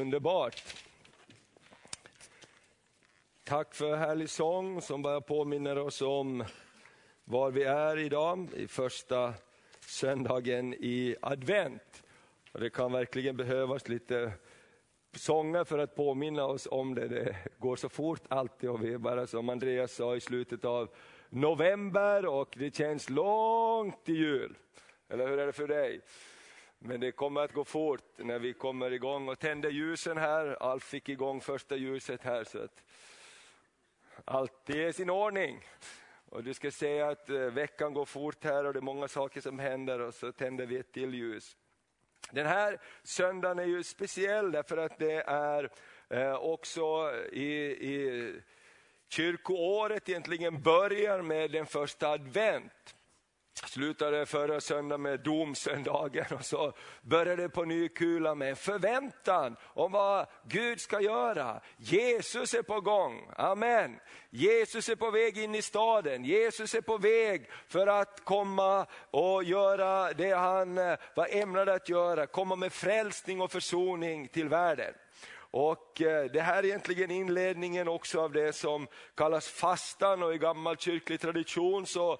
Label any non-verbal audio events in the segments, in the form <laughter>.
underbart. Tack för härlig sång som bara påminner oss om var vi är idag, i första söndagen i advent. Och det kan verkligen behövas lite sånger för att påminna oss om det. Det går så fort alltid och vi är bara som Andreas sa i slutet av november och det känns långt till jul. Eller hur är det för dig? Men det kommer att gå fort när vi kommer igång och tänder ljusen här. Alf fick igång första ljuset här så att allt är i sin ordning. Och du ska se att eh, veckan går fort här och det är många saker som händer och så tänder vi ett till ljus. Den här söndagen är ju speciell därför att det är eh, också i, i kyrkoåret egentligen börjar med den första advent slutade förra söndagen med domsöndagen och så började på ny kula med förväntan om vad Gud ska göra. Jesus är på gång, amen. Jesus är på väg in i staden, Jesus är på väg för att komma och göra det han var ämnad att göra, komma med frälsning och försoning till världen. Och eh, det här är egentligen inledningen också av det som kallas fastan och i gammal kyrklig tradition så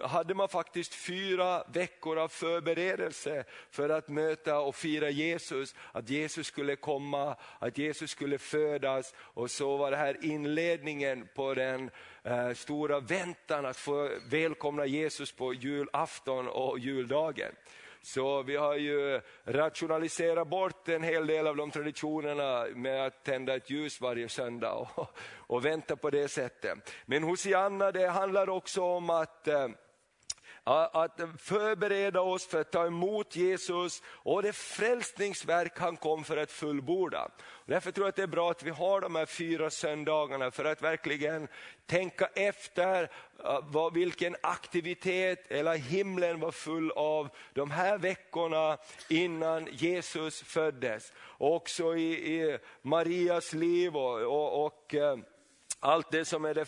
hade man faktiskt fyra veckor av förberedelse för att möta och fira Jesus, att Jesus skulle komma, att Jesus skulle födas och så var det här inledningen på den eh, stora väntan att få välkomna Jesus på julafton och juldagen. Så vi har ju rationaliserat bort en hel del av de traditionerna med att tända ett ljus varje söndag och, och vänta på det sättet. Men Hosianna det handlar också om att eh, att eh, förbereda oss för att ta emot Jesus och det frälsningsverk han kom för att fullborda. Därför tror jag att det är bra att vi har de här fyra söndagarna för att verkligen tänka efter eh, vad, vilken aktivitet eller himlen var full av de här veckorna innan Jesus föddes. Också i, i Marias liv och, och, och eh, allt det som är det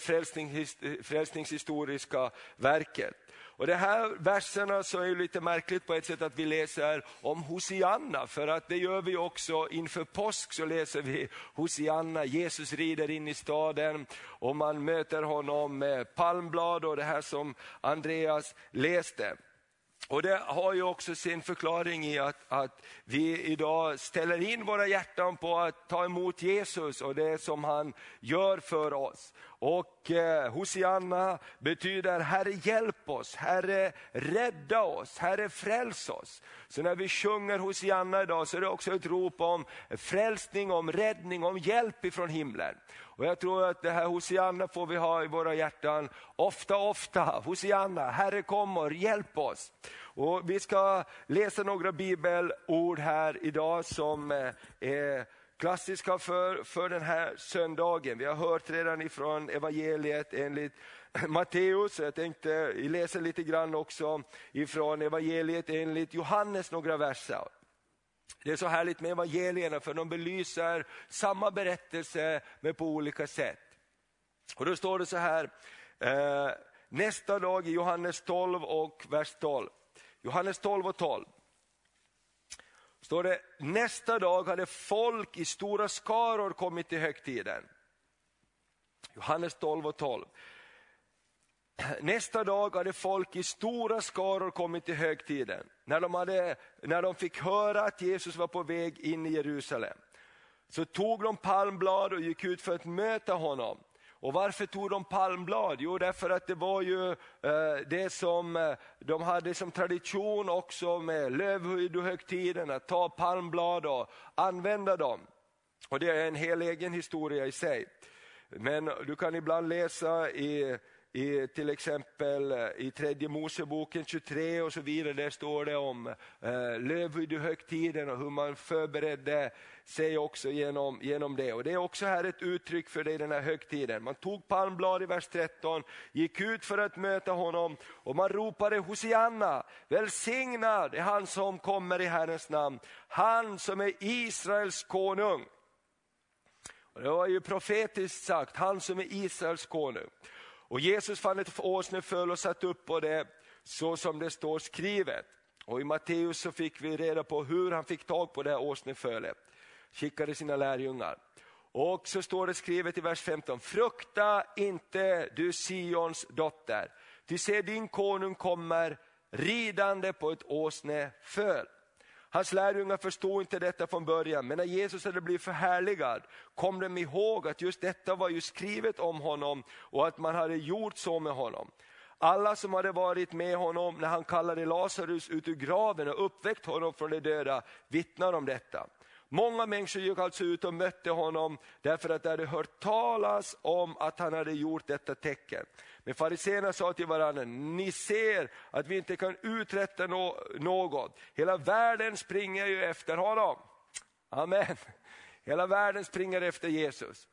frälsningshistoriska verket. Och de här verserna så är det lite märkligt på ett sätt att vi läser om Hosianna, för att det gör vi också inför påsk så läser vi Hosianna, Jesus rider in i staden och man möter honom med palmblad och det här som Andreas läste. Och Det har ju också sin förklaring i att, att vi idag ställer in våra hjärtan på att ta emot Jesus och det som han gör för oss. Och eh, Hosianna betyder Herre hjälp oss, Herre rädda oss, Herre fräls oss. Så när vi sjunger Hosianna idag så är det också ett rop om frälsning, om räddning, om hjälp ifrån himlen. Och jag tror att det här Hosianna får vi ha i våra hjärtan ofta, ofta. Hosianna, Herre kommer, hjälp oss. Och vi ska läsa några bibelord här idag som eh, är klassiska för, för den här söndagen. Vi har hört redan ifrån evangeliet enligt Matteus, jag tänkte läsa lite grann också ifrån evangeliet enligt Johannes några verser. Det är så härligt med evangelierna för de belyser samma berättelse men på olika sätt. Och Då står det så här, eh, nästa dag i Johannes 12 och vers 12. Johannes 12 och 12 står det, nästa dag hade folk i stora skaror kommit till högtiden. Johannes 12 och 12. Nästa dag hade folk i stora skaror kommit till högtiden, när de, hade, när de fick höra att Jesus var på väg in i Jerusalem. Så tog de palmblad och gick ut för att möta honom. Och varför tog de palmblad? Jo, därför att det var ju eh, det som eh, de hade som tradition också med lövhöjdohögtiden, att ta palmblad och använda dem. Och det är en hel egen historia i sig. Men du kan ibland läsa i i till exempel eh, i tredje Moseboken 23 och så vidare, där står det om eh, lövhögtiden och hur man förberedde sig också genom, genom det. Och Det är också här ett uttryck för det i den här högtiden. Man tog palmblad i vers 13, gick ut för att möta honom och man ropade Hosianna, välsignad är han som kommer i Herrens namn, han som är Israels konung. Och det var ju profetiskt sagt, han som är Israels konung. Och Jesus fann ett åsneföl och satte upp på det så som det står skrivet. Och i Matteus så fick vi reda på hur han fick tag på det här åsnefölet. skickade sina lärjungar. Och så står det skrivet i vers 15, frukta inte du Sions dotter, ty se din konung kommer ridande på ett åsneföl. Hans lärjungar förstod inte detta från början, men när Jesus hade blivit förhärligad kom de ihåg att just detta var ju skrivet om honom och att man hade gjort så med honom. Alla som hade varit med honom när han kallade Lazarus ut ur graven och uppväckt honom från de döda vittnar om detta. Många människor gick alltså ut och mötte honom därför att de hade hört talas om att han hade gjort detta tecken. Men fariséerna sa till varandra, ni ser att vi inte kan uträtta något. Hela världen springer ju efter honom. Amen. Hela världen springer efter Jesus.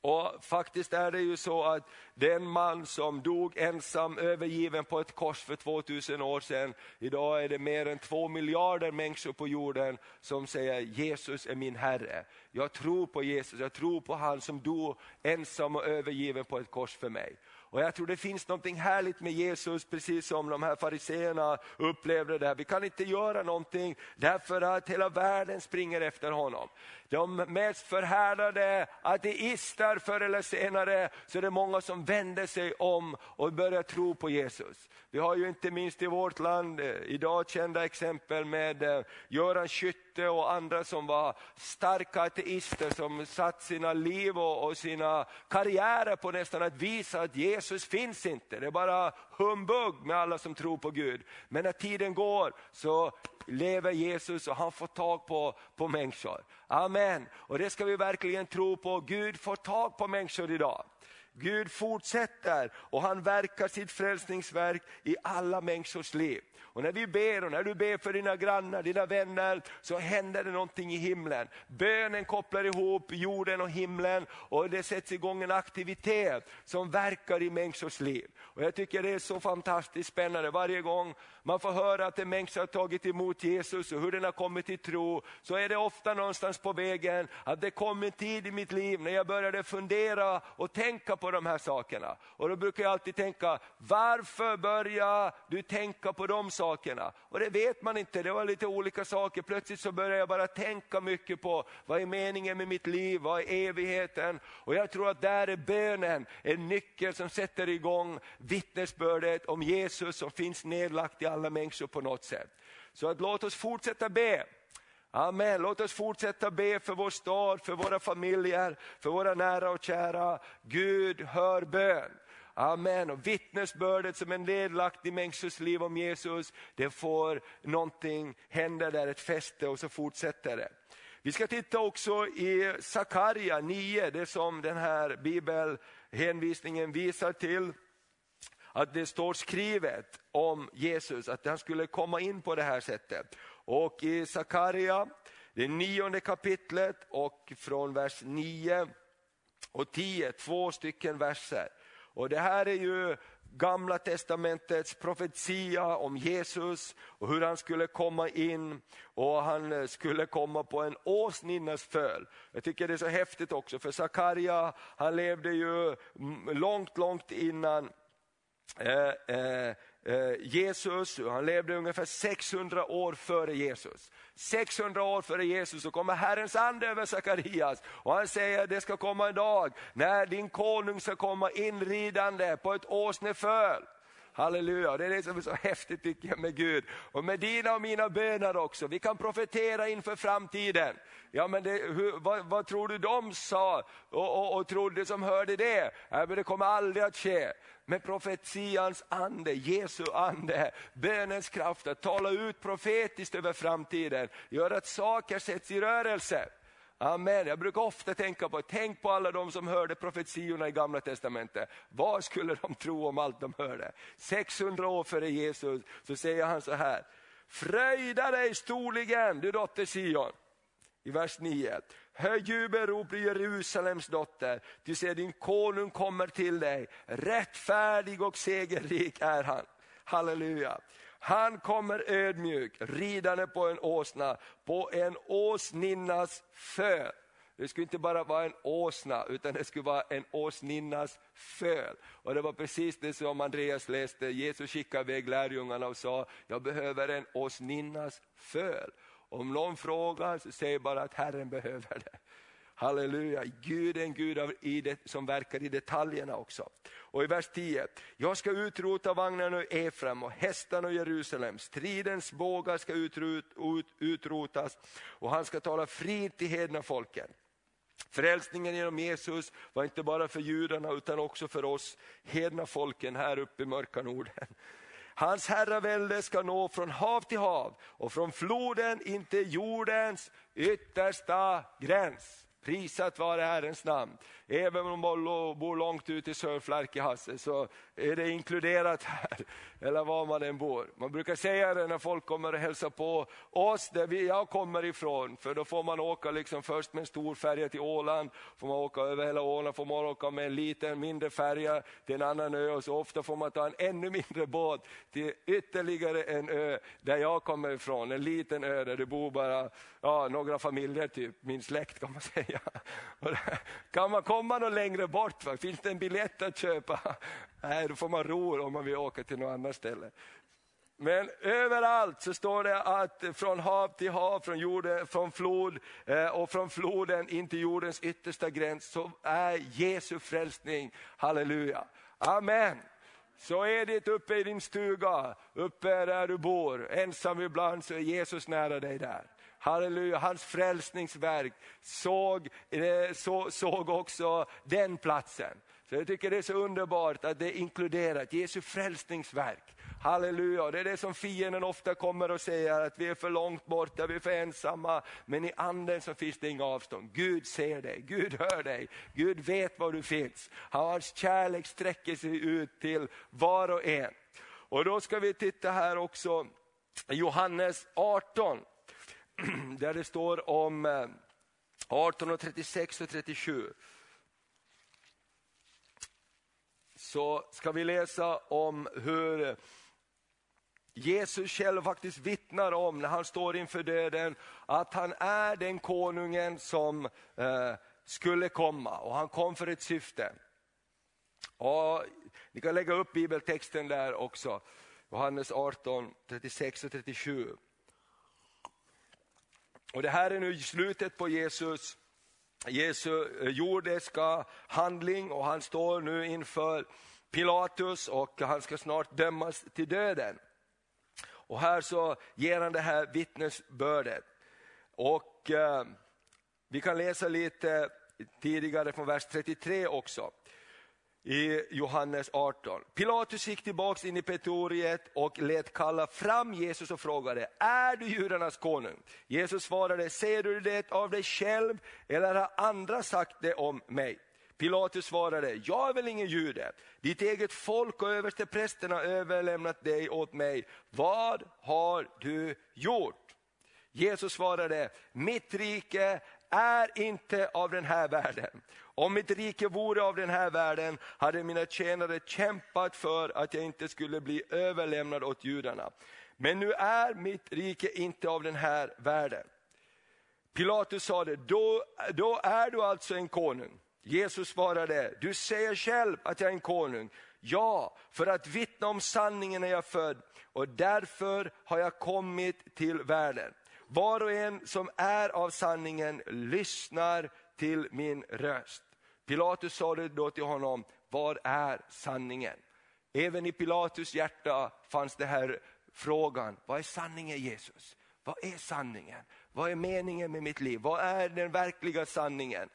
Och faktiskt är det ju så att den man som dog ensam övergiven på ett kors för 2000 år sedan, idag är det mer än två miljarder människor på jorden som säger Jesus är min Herre. Jag tror på Jesus, jag tror på han som dog ensam och övergiven på ett kors för mig. Och jag tror det finns något härligt med Jesus, precis som de här fariseerna upplevde det. Vi kan inte göra någonting därför att hela världen springer efter honom. De mest förhärdade ateister förr eller senare, så är det många som vänder sig om och börjar tro på Jesus. Vi har ju inte minst i vårt land eh, idag kända exempel med eh, Göran Skytte och andra som var starka ateister som satt sina liv och sina karriärer på nästan att visa att Jesus finns inte. Det är bara humbug med alla som tror på Gud. Men när tiden går så lever Jesus och han får tag på, på människor. Amen. Och det ska vi verkligen tro på. Gud får tag på människor idag. Gud fortsätter och han verkar sitt frälsningsverk i alla människors liv. Och när vi ber och när du ber för dina grannar, dina vänner, så händer det någonting i himlen. Bönen kopplar ihop jorden och himlen och det sätts igång en aktivitet som verkar i människors liv. Och Jag tycker det är så fantastiskt spännande varje gång man får höra att en människa har tagit emot Jesus och hur den har kommit till tro, så är det ofta någonstans på vägen att det kom en tid i mitt liv när jag började fundera och tänka på de här sakerna. Och då brukar jag alltid tänka, varför börjar du tänka på de sakerna? Och det vet man inte, det var lite olika saker. Plötsligt så började jag bara tänka mycket på, vad är meningen med mitt liv, vad är evigheten? Och jag tror att där är bönen en nyckel som sätter igång vittnesbördet om Jesus som finns nedlagt i alla alla människor på något sätt. Så att låt oss fortsätta be. Amen. Låt oss fortsätta be för vår stad, för våra familjer, för våra nära och kära. Gud hör bön. Amen. Och vittnesbördet som är nedlagt i människors liv om Jesus, det får någonting hända där, ett fäste och så fortsätter det. Vi ska titta också i Sakarja 9, det som den här bibelhänvisningen visar till att det står skrivet om Jesus, att han skulle komma in på det här sättet. Och i Sakaria, det nionde kapitlet och från vers 9 och 10, två stycken verser. Och det här är ju gamla testamentets profetia om Jesus och hur han skulle komma in och han skulle komma på en åsninnas föl. Jag tycker det är så häftigt också för Sakaria han levde ju långt, långt innan Eh, eh, Eh, Jesus, han levde ungefär 600 år före Jesus. 600 år före Jesus så kommer Herrens ande över Sakarias och han säger det ska komma en dag när din konung ska komma inridande på ett åsneföl. Halleluja, det är det som är så häftigt tycker jag med Gud. Och med dina och mina böner också. Vi kan profetera inför framtiden. Ja, men det, hur, vad, vad, tror du de sa och, och, och trodde som hörde det? Ja, men det kommer aldrig att ske. Men profetians ande, Jesu ande, bönens kraft att tala ut profetiskt över framtiden, gör att saker sätts i rörelse. Amen. Jag brukar ofta tänka på, tänk på alla de som hörde profetiorna i gamla testamentet. Vad skulle de tro om allt de hörde? 600 år före Jesus så säger han så här, fröjda dig storligen du dotter Sion. I vers 9. Hör jubelrop du Jerusalems dotter, du ser din konung kommer till dig, rättfärdig och segerrik är han. Halleluja. Han kommer ödmjuk, ridande på en åsna, på en åsninnas föl. Det skulle inte bara vara en åsna, utan det skulle vara en åsninnas föl. Och det var precis det som Andreas läste, Jesus skickade iväg lärjungarna och sa, jag behöver en åsninnas föl. Om någon frågar så säg bara att Herren behöver det. Halleluja, Gud är en Gud i det, som verkar i detaljerna också. Och i vers 10, jag ska utrota vagnarna och Efraim och hästarna och Jerusalem, stridens bågar ska utrot, ut, utrotas och han ska tala frid till hedna folken. Frälsningen genom Jesus var inte bara för judarna utan också för oss hedna folken här uppe i mörka Norden. Hans herravälde ska nå från hav till hav och från floden in till jordens yttersta gräns. Prisat vare Herrens namn. Även om man bor långt ute i Sörflärkehasse så är det inkluderat här, <laughs> eller var man än bor. Man brukar säga det när folk kommer och hälsar på oss där vi, jag kommer ifrån, för då får man åka liksom först med en stor färja till Åland, får man åka över hela Åland, får man åka med en liten mindre färja till en annan ö och så ofta får man ta en ännu mindre båt till ytterligare en ö där jag kommer ifrån, en liten ö där det bor bara ja, några familjer, typ min släkt kan man <laughs> säga. kan man komma någon längre bort, va? finns det en biljett att köpa? Nej, då får man ro om man vill åka till något annat ställe. Men överallt så står det att från hav till hav, från, jorden, från flod eh, och från floden in till jordens yttersta gräns så är Jesu frälsning, halleluja. Amen. Så är det uppe i din stuga, uppe där du bor, ensam ibland så är Jesus nära dig där. Halleluja, hans frälsningsverk såg, eh, så, såg också den platsen. Så jag tycker det är så underbart att det är inkluderat, Jesu frälsningsverk. Halleluja, det är det som fienden ofta kommer och säger, att vi är för långt borta, vi är för ensamma. Men i anden så finns det inga avstånd. Gud ser dig, Gud hör dig, Gud vet var du finns. Hans kärlek sträcker sig ut till var och en. Och då ska vi titta här också, Johannes 18, <clears throat> där det står om eh, 18 och 36 och 37 så ska vi läsa om hur Jesus själv faktiskt vittnar om när han står inför döden att han är den konungen som eh, skulle komma och han kom för ett syfte. Och ni kan lägga upp bibeltexten där också, Johannes 18, 36 och 37. Och det här är nu slutet på Jesus Jesu eh, jordiska handling och han står nu inför Pilatus och han ska snart dömas till döden. Och här så ger han det här vittnesbördet. Och eh, vi kan läsa lite tidigare från vers 33 också i Johannes 18. Pilatus gick tillbaks in i Petoriet och lät kalla fram Jesus och frågade, är du judarnas konung? Jesus svarade, ser du det av dig själv eller har andra sagt det om mig? Pilatus svarade, jag är väl ingen jude, ditt eget folk och översteprästerna har överlämnat dig åt mig. Vad har du gjort? Jesus svarade, mitt rike är inte av den här världen. Om mitt rike vore av den här världen hade mina tjänare kämpat för att jag inte skulle bli överlämnad åt judarna. Men nu är mitt rike inte av den här världen. Pilatus sade, då, då är du alltså en konung. Jesus svarade, du säger själv att jag är en konung. Ja, för att vittna om sanningen är jag född och därför har jag kommit till världen. Var och en som är av sanningen lyssnar till min röst. Pilatus sa då till honom, vad är sanningen? Även i Pilatus hjärta fanns den här frågan, vad är sanningen Jesus? Vad är sanningen? Vad är meningen med mitt liv? Vad är den verkliga sanningen?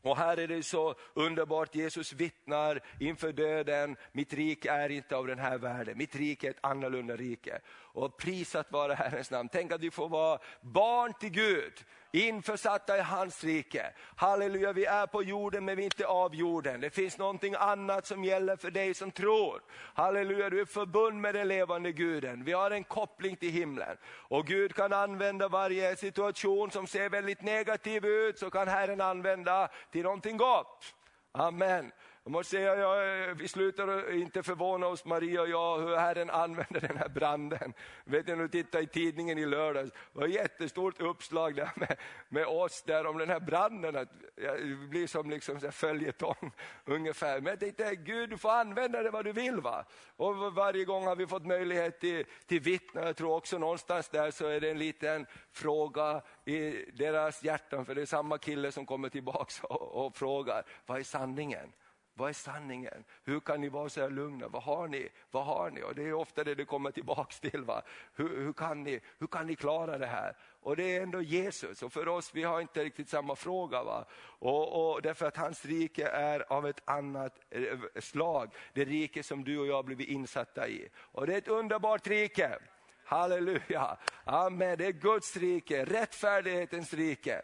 Och här är det så underbart, Jesus vittnar inför döden, mitt rike är inte av den här världen, mitt rike är ett annorlunda rike. Och prisat vare Herrens namn, tänk att vi får vara barn till Gud, införsatta i hans rike. Halleluja, vi är på jorden men vi är inte av jorden. Det finns någonting annat som gäller för dig som tror. Halleluja, du är förbund med den levande guden. Vi har en koppling till himlen. Och Gud kan använda varje situation som ser väldigt negativ ut, så kan Herren använda till någonting gott. Amen. Jag måste säga, jag, vi slutar inte förvåna oss, Maria och jag, hur Herren använder den här branden. Vet ni, du tittade i tidningen i lördags, det var ett jättestort uppslag där med, med oss där om den här branden. Att, det blir som liksom följetong ungefär. Men jag tänkte, Gud du får använda det vad du vill. va. Och varje gång har vi fått möjlighet till, till vittna. Jag tror också någonstans där så är det en liten fråga i deras hjärtan, för det är samma kille som kommer tillbaka och, och frågar, vad är sanningen? Vad är sanningen? Hur kan ni vara så här lugna? Vad har ni? Vad har ni? Och det är ofta det det kommer tillbaks till. Va? Hur, hur, kan ni, hur kan ni klara det här? Och det är ändå Jesus och för oss, vi har inte riktigt samma fråga. Va? Och, och därför att hans rike är av ett annat eh, slag. Det rike som du och jag blivit insatta i. Och det är ett underbart rike. Halleluja, amen. Det är Guds rike, rättfärdighetens rike.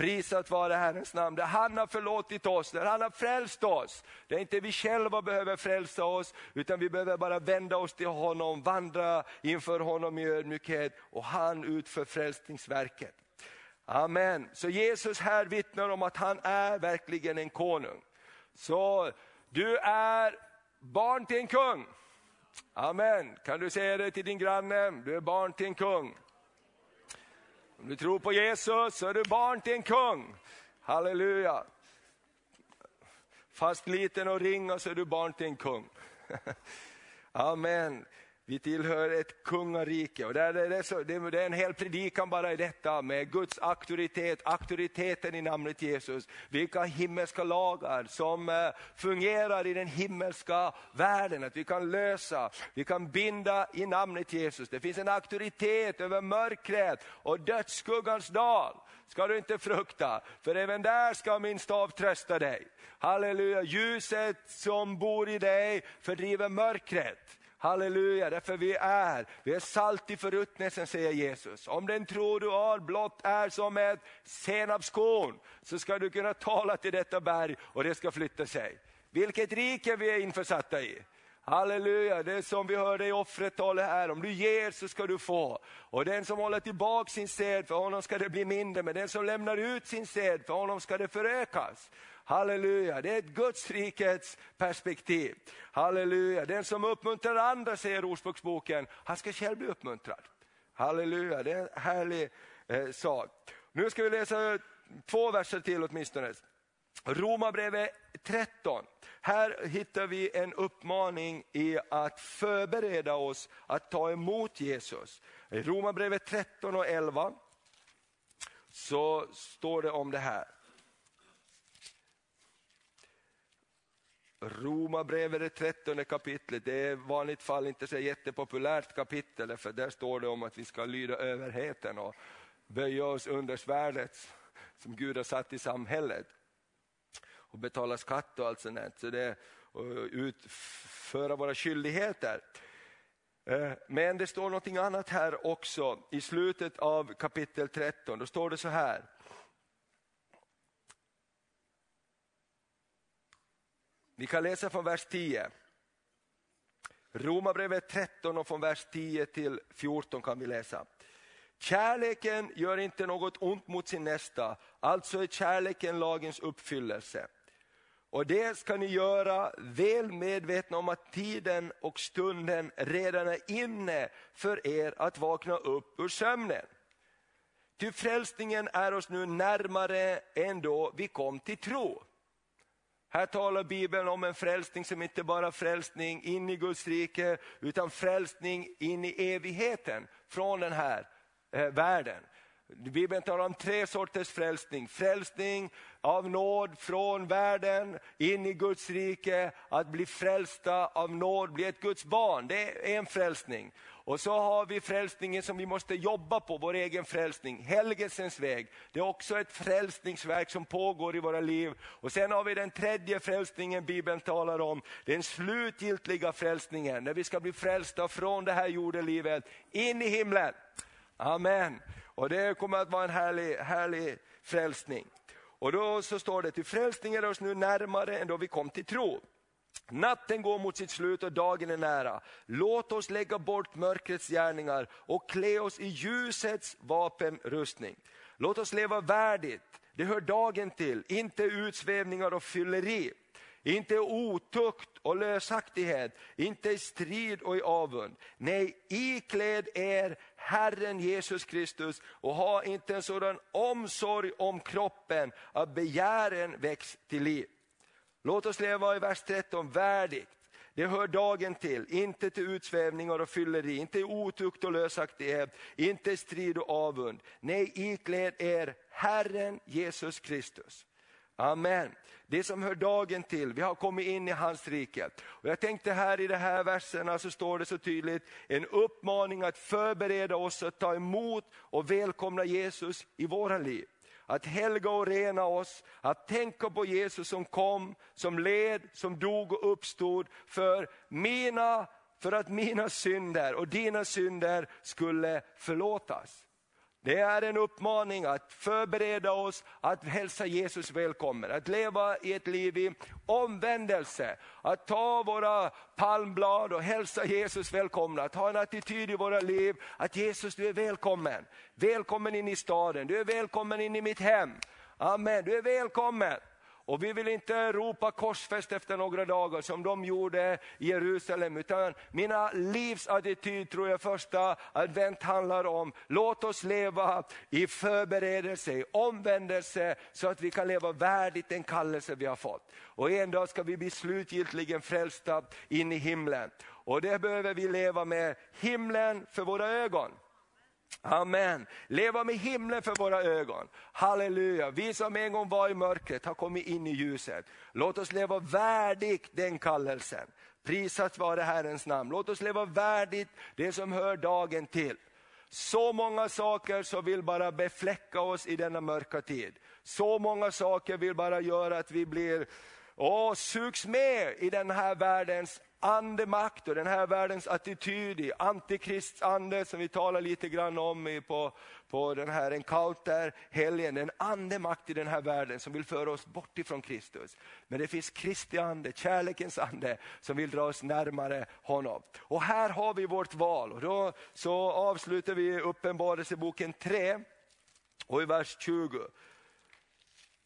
Prisat vare Herrens namn, där han har förlåtit oss, där han har frälst oss. Det är inte vi själva behöver frälsa oss, utan vi behöver bara vända oss till honom, vandra inför honom i ödmjukhet och han utför frälsningsverket. Amen. Så Jesus här vittnar om att han är verkligen en konung. Så du är barn till en kung. Amen. Kan du säga det till din granne? Du är barn till en kung. Om du tror på Jesus så är du barn till en kung. Halleluja. Fast liten och ringa så är du barn till en kung. <laughs> Amen. Vi tillhör ett kungarike och det är, så, det är en hel predikan bara i detta med Guds auktoritet, auktoriteten i namnet Jesus. Vilka himmelska lagar som eh, fungerar i den himmelska världen, att vi kan lösa, vi kan binda i namnet Jesus. Det finns en auktoritet över mörkret och dödsskuggans dal ska du inte frukta, för även där ska min stav trösta dig. Halleluja, ljuset som bor i dig fördriver mörkret. Halleluja, därför vi är, vi är salt i förruttnelsen säger Jesus. Om den tro du har blott är som ett senapskorn, så ska du kunna tala till detta berg och det ska flytta sig. Vilket rike vi är införsatta i. Halleluja, det är som vi hörde i offret talet här, om du ger så ska du få. Och den som håller tillbaka sin sed, för honom ska det bli mindre, men den som lämnar ut sin sed, för honom ska det förökas. Halleluja, det är ett Guds rikets perspektiv. Halleluja, den som uppmuntrar andra, säger Ordspråksboken, han ska själv bli uppmuntrad. Halleluja, det är en härlig eh, sak. Nu ska vi läsa två verser till åtminstone. Romarbrevet 13. Här hittar vi en uppmaning i att förbereda oss att ta emot Jesus. I Romarbrevet 13 och 11 så står det om det här. Romarbrevet, det trettonde kapitlet, det är i vanligt fall inte så jättepopulärt kapitel, för där står det om att vi ska lyda överheten och böja oss under svärdet som Gud har satt i samhället. Och betala skatt och allt sånt så det, och utföra våra skyldigheter. Eh, men det står något annat här också i slutet av kapitel 13. Då står det så här. Vi kan läsa från vers 10. Romarbrevet 13 och från vers 10 till 14 kan vi läsa. Kärleken gör inte något ont mot sin nästa, alltså är kärleken lagens uppfyllelse. Och det ska ni göra väl medvetna om att tiden och stunden redan är inne för er att vakna upp ur sömnen. Ty frälsningen är oss nu närmare än då vi kom till tro. Här talar Bibeln om en frälsning som inte bara frälsning in i Guds rike, utan frälsning in i evigheten från den här eh, världen. Bibeln talar om tre sorters frälsning. Frälsning av nåd från världen in i Guds rike, att bli frälsta av nåd, bli ett Guds barn. Det är en frälsning. Och så har vi frälsningen som vi måste jobba på, vår egen frälsning, helgelsens väg. Det är också ett frälsningsverk som pågår i våra liv. Och sen har vi den tredje frälsningen Bibeln talar om, den slutgiltiga frälsningen, när vi ska bli frälsta från det här jordelivet in i himlen. Amen. Och det kommer att vara en härlig, härlig frälsning. Och då så står det, till frälsningen är oss nu närmare än då vi kom till tro. Natten går mot sitt slut och dagen är nära. Låt oss lägga bort mörkrets gärningar och klä oss i ljusets vapenrustning. Låt oss leva värdigt, det hör dagen till, inte utsvävningar och fylleri. inte i otukt och lösaktighet, inte i strid och i avund. Nej, ikläd er Herren Jesus Kristus och ha inte en sådan omsorg om kroppen att begären väcks till liv. Låt oss leva i vers 13 värdigt. Det hör dagen till, inte till utsvävningar och fylleri, inte i otukt och lösaktighet, inte i strid och avund. Nej, ikläd er Herren Jesus Kristus. Amen. Det som hör dagen till, vi har kommit in i hans rike. Och jag tänkte här i de här verserna så står det så tydligt en uppmaning att förbereda oss att ta emot och välkomna Jesus i våra liv. Att helga och rena oss, att tänka på Jesus som kom, som led, som dog och uppstod för mina, för att mina synder och dina synder skulle förlåtas. Det är en uppmaning att förbereda oss att hälsa Jesus välkommen, att leva i ett liv i omvändelse, att ta våra palmblad och hälsa Jesus välkomna, att ha en attityd i våra liv att Jesus du är välkommen. Välkommen in i staden, du är välkommen in i mitt hem. Amen, du är välkommen. Och vi vill inte ropa korsfäst efter några dagar som de gjorde i Jerusalem, utan mina livsattityd tror jag första advent handlar om, låt oss leva i förberedelse, i omvändelse, så att vi kan leva värdigt den kallelse vi har fått. Och en dag ska vi bli slutgiltigen frälsta in i himlen. Och det behöver vi leva med himlen för våra ögon. Amen. Leva med himlen för våra ögon. Halleluja. Vi som en gång var i mörkret har kommit in i ljuset. Låt oss leva värdigt den kallelsen. Prisat vare Herrens namn. Låt oss leva värdigt det som hör dagen till. Så många saker som vill bara befläcka oss i denna mörka tid. Så många saker vill bara göra att vi blir och sugs med i den här världens andemakt och den här världens attityd i antikrists ande som vi talar lite grann om på, på den här encounter helgen. En andemakt i den här världen som vill föra oss bort ifrån Kristus. Men det finns Kristi ande, kärlekens ande som vill dra oss närmare honom. Och här har vi vårt val och då så avslutar vi Uppenbarelseboken 3 och i vers 20.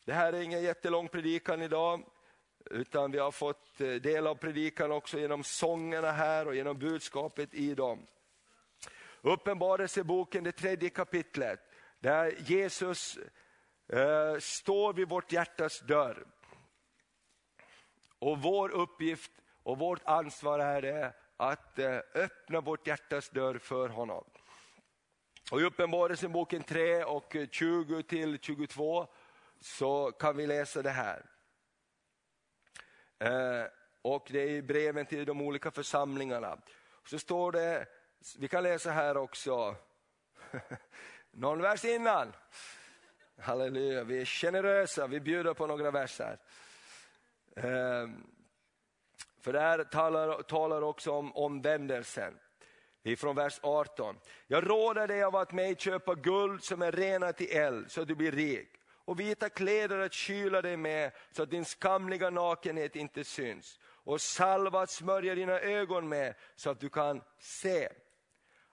Det här är ingen jättelång predikan idag, utan vi har fått eh, del av predikan också genom sångerna här och genom budskapet i dem. Uppenbarelseboken, det tredje kapitlet, där Jesus eh, står vid vårt hjärtas dörr. Och vår uppgift och vårt ansvar är det att eh, öppna vårt hjärtas dörr för honom. Och I Uppenbarelseboken 3 och 20 till 22 så kan vi läsa det här. Eh, och det är i breven till de olika församlingarna. Så står det, vi kan läsa här också, <laughs> någon vers innan. Halleluja, vi är generösa, vi bjuder på några verser. Ehm, för det här talar, talar också om omvändelsen. Det är Ifrån vers 18. Jag råder dig av att mig köpa guld som är renat i eld så att du blir rik och vita kläder att kyla dig med så att din skamliga nakenhet inte syns. Och salva att smörja dina ögon med så att du kan se.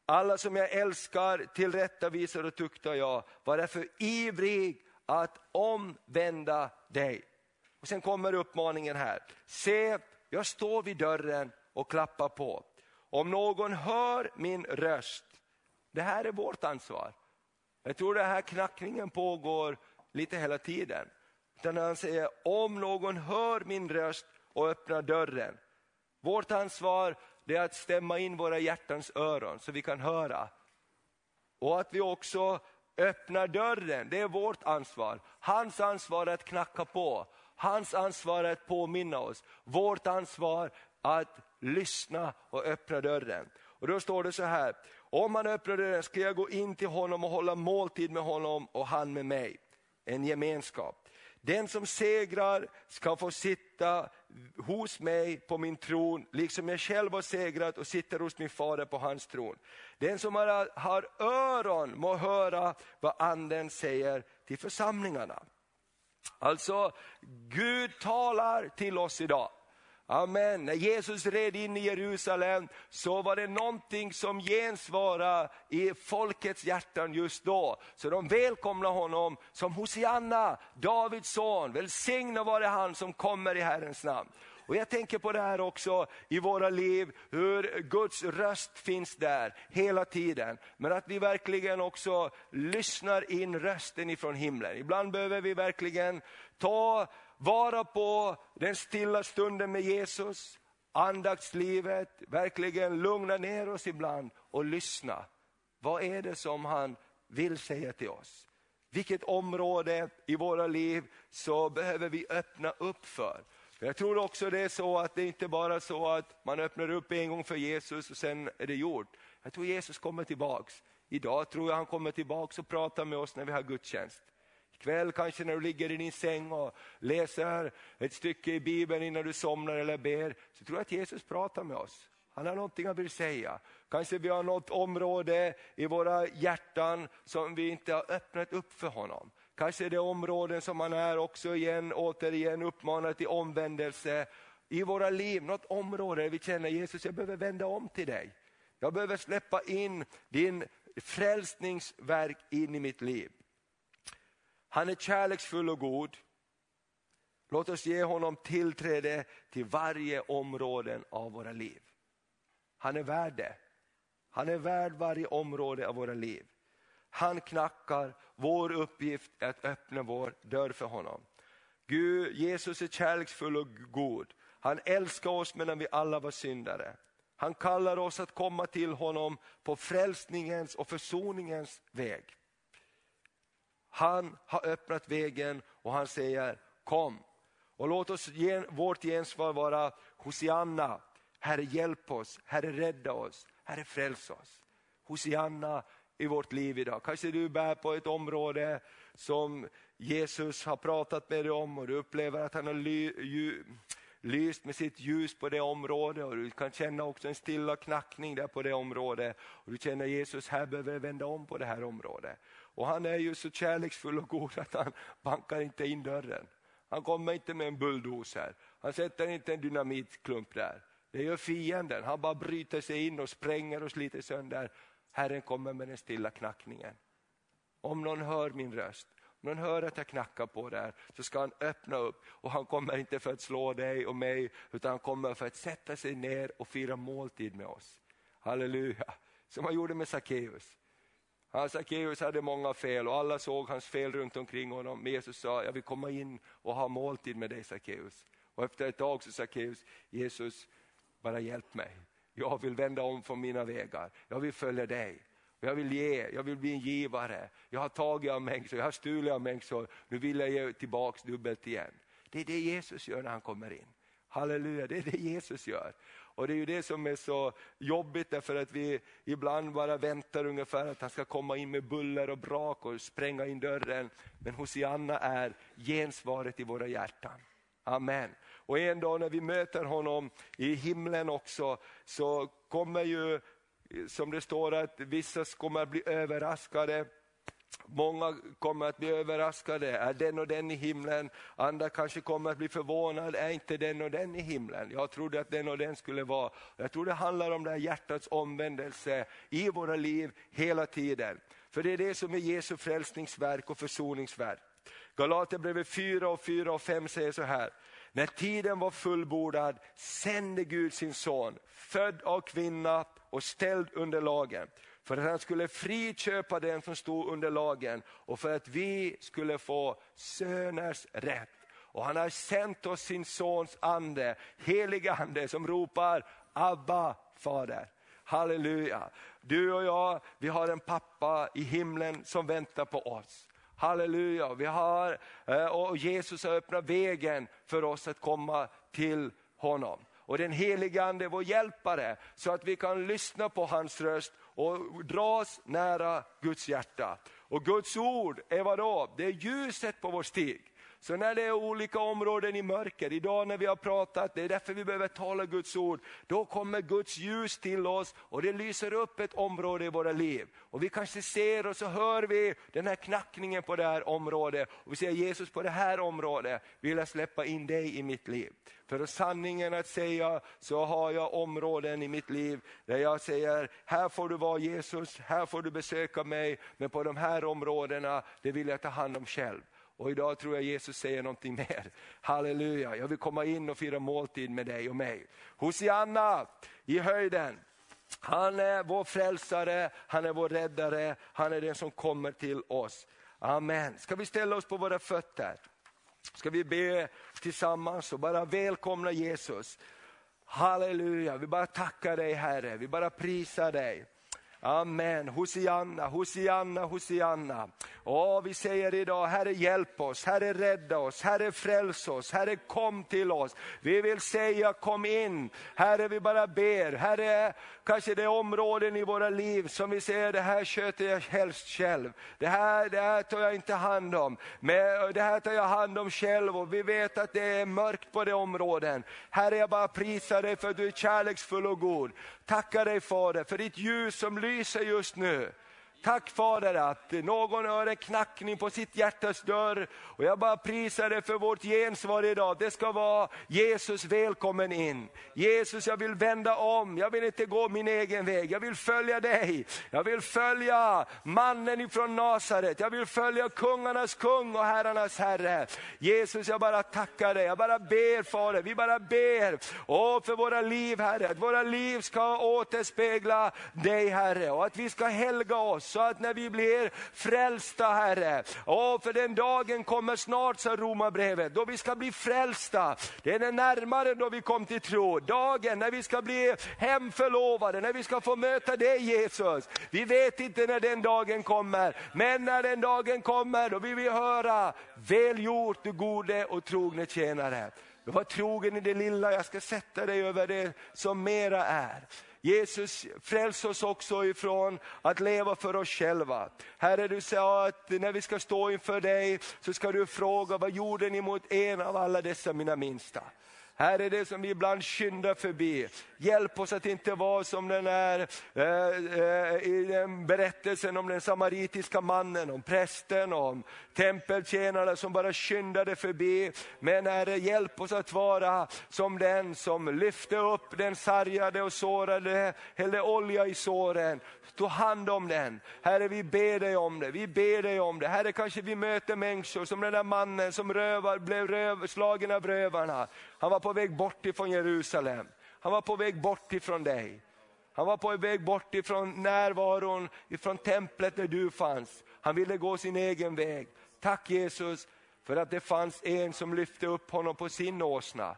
Alla som jag älskar tillrättavisar och tuktar jag. Var därför ivrig att omvända dig. Och Sen kommer uppmaningen här. Se, jag står vid dörren och klappar på. Om någon hör min röst, det här är vårt ansvar. Jag tror den här knackningen pågår lite hela tiden. Utan han säger, om någon hör min röst och öppnar dörren. Vårt ansvar är att stämma in våra hjärtans öron så vi kan höra. Och att vi också öppnar dörren, det är vårt ansvar. Hans ansvar är att knacka på. Hans ansvar är att påminna oss. Vårt ansvar att lyssna och öppna dörren. Och då står det så här, om han öppnar dörren ska jag gå in till honom och hålla måltid med honom och han med mig en gemenskap. Den som segrar ska få sitta hos mig på min tron, liksom jag själv har segrat och sitter hos min fader på hans tron. Den som har, har öron må höra vad anden säger till församlingarna. Alltså, Gud talar till oss idag. Amen. När Jesus red in i Jerusalem så var det någonting som gensvarade i folkets hjärtan just då. Så de välkomnade honom som Hosianna, Davids son. Välsignad vare han som kommer i Herrens namn. Och Jag tänker på det här också i våra liv, hur Guds röst finns där hela tiden. Men att vi verkligen också lyssnar in rösten ifrån himlen. Ibland behöver vi verkligen ta vara på den stilla stunden med Jesus, andaktslivet, verkligen lugna ner oss ibland och lyssna. Vad är det som han vill säga till oss? Vilket område i våra liv så behöver vi öppna upp för? Jag tror också det är så att det inte bara är så att man öppnar upp en gång för Jesus och sen är det gjort. Jag tror Jesus kommer tillbaks. Idag tror jag han kommer tillbaks och pratar med oss när vi har gudstjänst. Ikväll kanske när du ligger i din säng och läser ett stycke i Bibeln innan du somnar eller ber, så tror jag att Jesus pratar med oss. Han har någonting han vill säga. Kanske vi har något område i våra hjärtan som vi inte har öppnat upp för honom. Kanske det är områden som han är också igen, återigen uppmanar till omvändelse i våra liv. Något område där vi känner Jesus, jag behöver vända om till dig. Jag behöver släppa in din frälsningsverk in i mitt liv. Han är kärleksfull och god. Låt oss ge honom tillträde till varje område av våra liv. Han är värd det. Han är värd varje område av våra liv. Han knackar, vår uppgift är att öppna vår dörr för honom. Gud, Jesus är kärleksfull och god. Han älskar oss medan vi alla var syndare. Han kallar oss att komma till honom på frälsningens och försoningens väg. Han har öppnat vägen och han säger kom. Och låt oss gen, vårt gensvar vara Hosianna, Herre hjälp oss, Herre rädda oss, Herre fräls oss. Hosianna i vårt liv idag. Kanske du bär på ett område som Jesus har pratat med dig om och du upplever att han har ly, ju, lyst med sitt ljus på det området och du kan känna också en stilla knackning där på det området. Och du känner Jesus, här behöver jag vända om på det här området. Och han är ju så kärleksfull och god att han bankar inte in dörren. Han kommer inte med en bulldozer, han sätter inte en dynamitklump där. Det gör fienden, han bara bryter sig in och spränger och sliter sönder. Herren kommer med den stilla knackningen. Om någon hör min röst, om någon hör att jag knackar på där, så ska han öppna upp och han kommer inte för att slå dig och mig, utan han kommer för att sätta sig ner och fira måltid med oss. Halleluja, som han gjorde med Sackeus. Sackeus hade många fel och alla såg hans fel runt omkring honom. Men Jesus sa, jag vill komma in och ha måltid med dig Sackeus. Och efter ett tag så Sackeus, Jesus, bara hjälp mig. Jag vill vända om från mina vägar, jag vill följa dig. Jag vill ge, jag vill bli en givare. Jag har tagit av människor, jag har stulit av människor, nu vill jag ge tillbaks dubbelt igen. Det är det Jesus gör när han kommer in. Halleluja, det är det Jesus gör. Och det är ju det som är så jobbigt därför att vi ibland bara väntar ungefär att han ska komma in med buller och brak och spränga in dörren. Men Hosianna är gensvaret i våra hjärtan. Amen. Och en dag när vi möter honom i himlen också så kommer ju, som det står att vissa kommer att bli överraskade Många kommer att bli överraskade, är den och den i himlen? Andra kanske kommer att bli förvånade, är inte den och den i himlen? Jag trodde att den och den skulle vara. Jag tror det handlar om det här hjärtats omvändelse i våra liv hela tiden. För det är det som är Jesu frälsningsverk och försoningsverk. Galaterbrevet 4 och 4 och 5 säger så här. När tiden var fullbordad sände Gud sin son, född av kvinna och ställd under lagen för att han skulle friköpa den som stod under lagen och för att vi skulle få söners rätt. Och han har sänt oss sin sons ande, helig ande som ropar Abba fader. Halleluja. Du och jag, vi har en pappa i himlen som väntar på oss. Halleluja, vi har, eh, och Jesus har öppnat vägen för oss att komma till honom. Och den helige Ande är vår hjälpare så att vi kan lyssna på hans röst och dras nära Guds hjärta. Och Guds ord är vadå? Det är ljuset på vår stig. Så när det är olika områden i mörker, idag när vi har pratat, det är därför vi behöver tala Guds ord, då kommer Guds ljus till oss och det lyser upp ett område i våra liv. Och vi kanske ser och så hör vi den här knackningen på det här området. Och vi säger Jesus på det här området vill jag släppa in dig i mitt liv. För sanningen att säga så har jag områden i mitt liv där jag säger, här får du vara Jesus, här får du besöka mig, men på de här områdena, det vill jag ta hand om själv. Och idag tror jag Jesus säger någonting mer. Halleluja, jag vill komma in och fira måltid med dig och mig. Hosianna i höjden. Han är vår frälsare, han är vår räddare, han är den som kommer till oss. Amen. Ska vi ställa oss på våra fötter? Ska vi be tillsammans och bara välkomna Jesus. Halleluja, vi bara tackar dig Herre, vi bara prisar dig. Amen. Hosianna, Hosianna, Hosianna. Åh, vi säger idag, Herre hjälp oss, Herre rädda oss, Herre fräls oss, Herre kom till oss. Vi vill säga kom in. Herre vi bara ber, Herre kanske det är områden i våra liv som vi säger det här sköter jag helst själv. Det här, det här tar jag inte hand om, men eh, det här tar jag hand om själv och vi vet att det är mörkt på de områden. Herre jag bara prisar dig för att du är kärleksfull och god. Tackar dig Fader för ditt ljus som lyser just nu. Tack Fader att någon hör en knackning på sitt hjärtas dörr. Och jag bara prisar dig för vårt gensvar idag. Det ska vara Jesus välkommen in. Jesus jag vill vända om, jag vill inte gå min egen väg. Jag vill följa dig. Jag vill följa mannen ifrån Nasaret. Jag vill följa kungarnas kung och herrarnas herre. Jesus jag bara tackar dig, jag bara ber Fader, vi bara ber. Åh, för våra liv Herre, att våra liv ska återspegla dig Herre. Och att vi ska helga oss så att när vi blir frälsta Herre, åh för den dagen kommer snart sa Romarbrevet, då vi ska bli frälsta. Det är den närmare då vi kom till tro, dagen när vi ska bli hemförlovade, när vi ska få möta dig Jesus. Vi vet inte när den dagen kommer, men när den dagen kommer då vill vi höra, väl gjort du gode och trogne tjänare. Du var trogen i det lilla, jag ska sätta dig över det som mera är. Jesus fräls oss också ifrån att leva för oss själva. Herre du sa att när vi ska stå inför dig så ska du fråga vad gjorde ni mot en av alla dessa mina minsta? Här är det som vi ibland skyndar förbi. Hjälp oss att inte vara som den är eh, eh, i den berättelsen om den samaritiska mannen, om prästen, om tempeltjänarna som bara skyndade förbi. Men Herre, hjälp oss att vara som den som lyfte upp den sargade och sårade, hällde olja i såren, tog hand om den. Herre, vi ber dig om det, vi ber dig om det. Herre, kanske vi möter människor som den där mannen som rövar, blev röv, slagen av rövarna. Han var på väg bort ifrån Jerusalem. Han var på väg bort ifrån dig. Han var på väg bort ifrån närvaron, ifrån templet där du fanns. Han ville gå sin egen väg. Tack Jesus för att det fanns en som lyfte upp honom på sin åsna.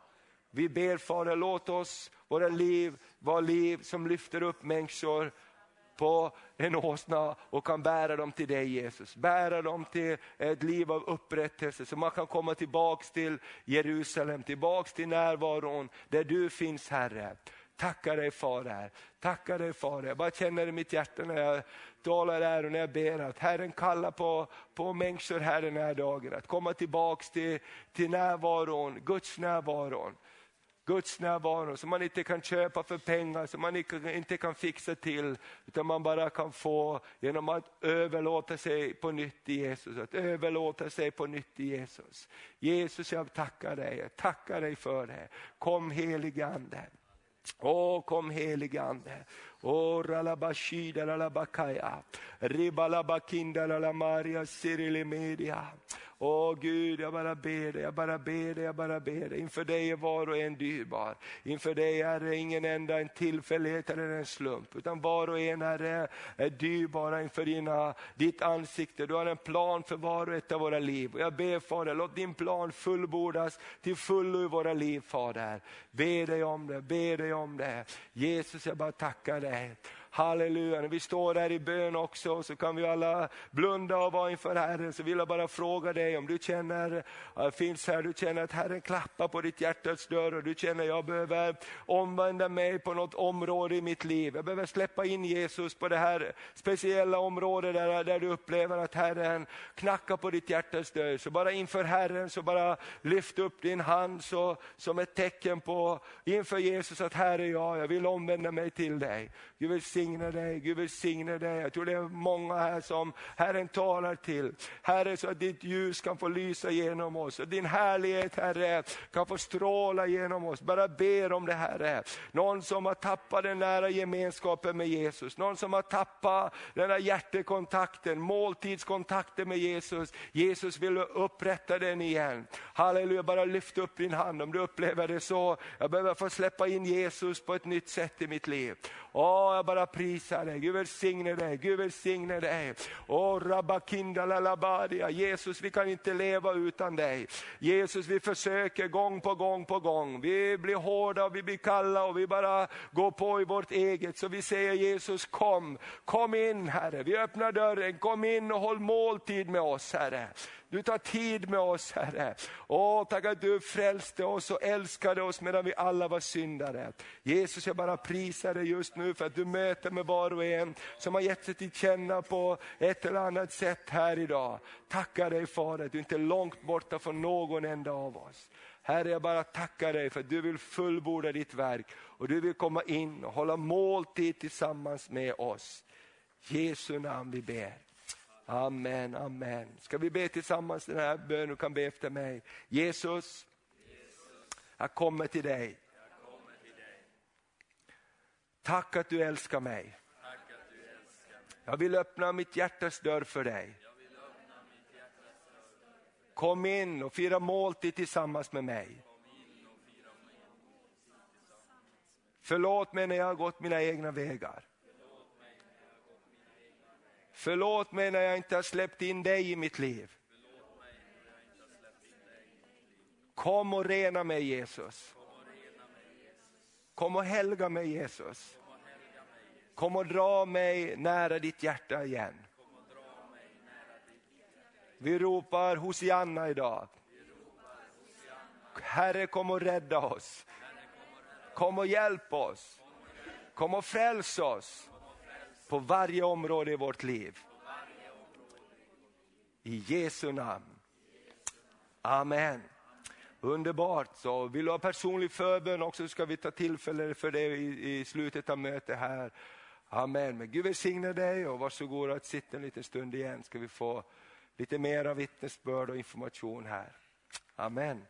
Vi ber Fader, låt oss, våra liv, vara liv som lyfter upp människor på en åsna och kan bära dem till dig Jesus. Bära dem till ett liv av upprättelse så man kan komma tillbaks till Jerusalem, tillbaks till närvaron där du finns Herre. Tackar dig Fader, tackar dig Fader. Jag bara känner i mitt hjärta när jag talar här och när jag ber att Herren kallar på, på människor här den här dagen att komma tillbaks till, till närvaron, Guds närvaron. Guds närvaro som man inte kan köpa för pengar, som man inte kan fixa till, utan man bara kan få genom att överlåta sig på nytt i Jesus. Att överlåta sig på nytt i Jesus. Jesus, jag tackar dig, jag tackar dig för det. Kom helige Ande. Åh, kom helige Ande. Åh, ralabashida ralabakaya. Ribalabakinda ralamaria sirilimedia. Åh Gud, jag bara ber dig, jag bara ber dig, jag bara ber dig. Inför dig är var och en dyrbar. Inför dig är det ingen enda en tillfällighet eller en slump, utan var och en är, är dyrbara inför dina, ditt ansikte. Du har en plan för var och ett av våra liv. Och jag ber Fader, låt din plan fullbordas till fullo i våra liv Fader. Be dig om det, be dig om det. Jesus, jag bara tackar dig. Halleluja, när vi står där i bön också så kan vi alla blunda och vara inför Herren. Så vill jag bara fråga dig om du känner, eh, finns här, du känner att Herren klappar på ditt hjärtats dörr och du känner att jag behöver omvända mig på något område i mitt liv. Jag behöver släppa in Jesus på det här speciella området där, där du upplever att Herren knackar på ditt hjärtas dörr. Så bara inför Herren så bara lyft upp din hand så, som ett tecken på inför Jesus att här är jag, jag vill omvända mig till dig. Gud välsigne dig, Gud välsigne dig. Jag tror det är många här som Herren talar till. Herre, så att ditt ljus kan få lysa genom oss. Och din härlighet, Herre, kan få stråla genom oss. Bara ber om det, Herre. Någon som har tappat den nära gemenskapen med Jesus. Någon som har tappat den där hjärtekontakten, måltidskontakten med Jesus. Jesus vill upprätta den igen. Halleluja, bara lyft upp din hand om du upplever det så. Jag behöver få släppa in Jesus på ett nytt sätt i mitt liv. Åh, jag bara Prisa dig, Gud välsigne dig, Gud välsigne dig. Oh, rabakinda. Jesus vi kan inte leva utan dig. Jesus vi försöker gång på gång på gång. Vi blir hårda och vi blir kalla och vi bara går på i vårt eget. Så vi säger Jesus kom, kom in Herre. Vi öppnar dörren, kom in och håll måltid med oss Herre. Du tar tid med oss Herre. Åh, tack att du frälste oss och älskade oss medan vi alla var syndare. Jesus jag bara prisar dig just nu för att du möter med var och en som har gett sig till känna på ett eller annat sätt här idag. Tackar dig Fader att du inte är långt borta från någon enda av oss. Herre, jag bara tackar dig för att du vill fullborda ditt verk och du vill komma in och hålla måltid tillsammans med oss. Jesu namn vi ber. Amen, amen. Ska vi be tillsammans den här bönen? Du kan be efter mig. Jesus, jag kommer till dig. Tack att du älskar mig. Jag vill öppna mitt hjärtas dörr för dig. Kom in och fira måltid tillsammans med mig. Förlåt mig när jag har gått mina egna vägar. Förlåt mig när jag inte har släppt in dig i mitt liv. Kom och rena mig Jesus. Kom och helga mig Jesus. Kom och dra mig nära ditt hjärta igen. Vi ropar Hosianna idag. Herre kom och rädda oss. Kom och hjälp oss. Kom och fräls oss på varje område i vårt liv. I Jesu namn. Amen. Underbart, så vill du ha personlig förbön också ska vi ta tillfälle för det i, i slutet av mötet här. Amen. Men Gud välsigne dig och varsågod att sitta en liten stund igen ska vi få lite mera vittnesbörd och information här. Amen.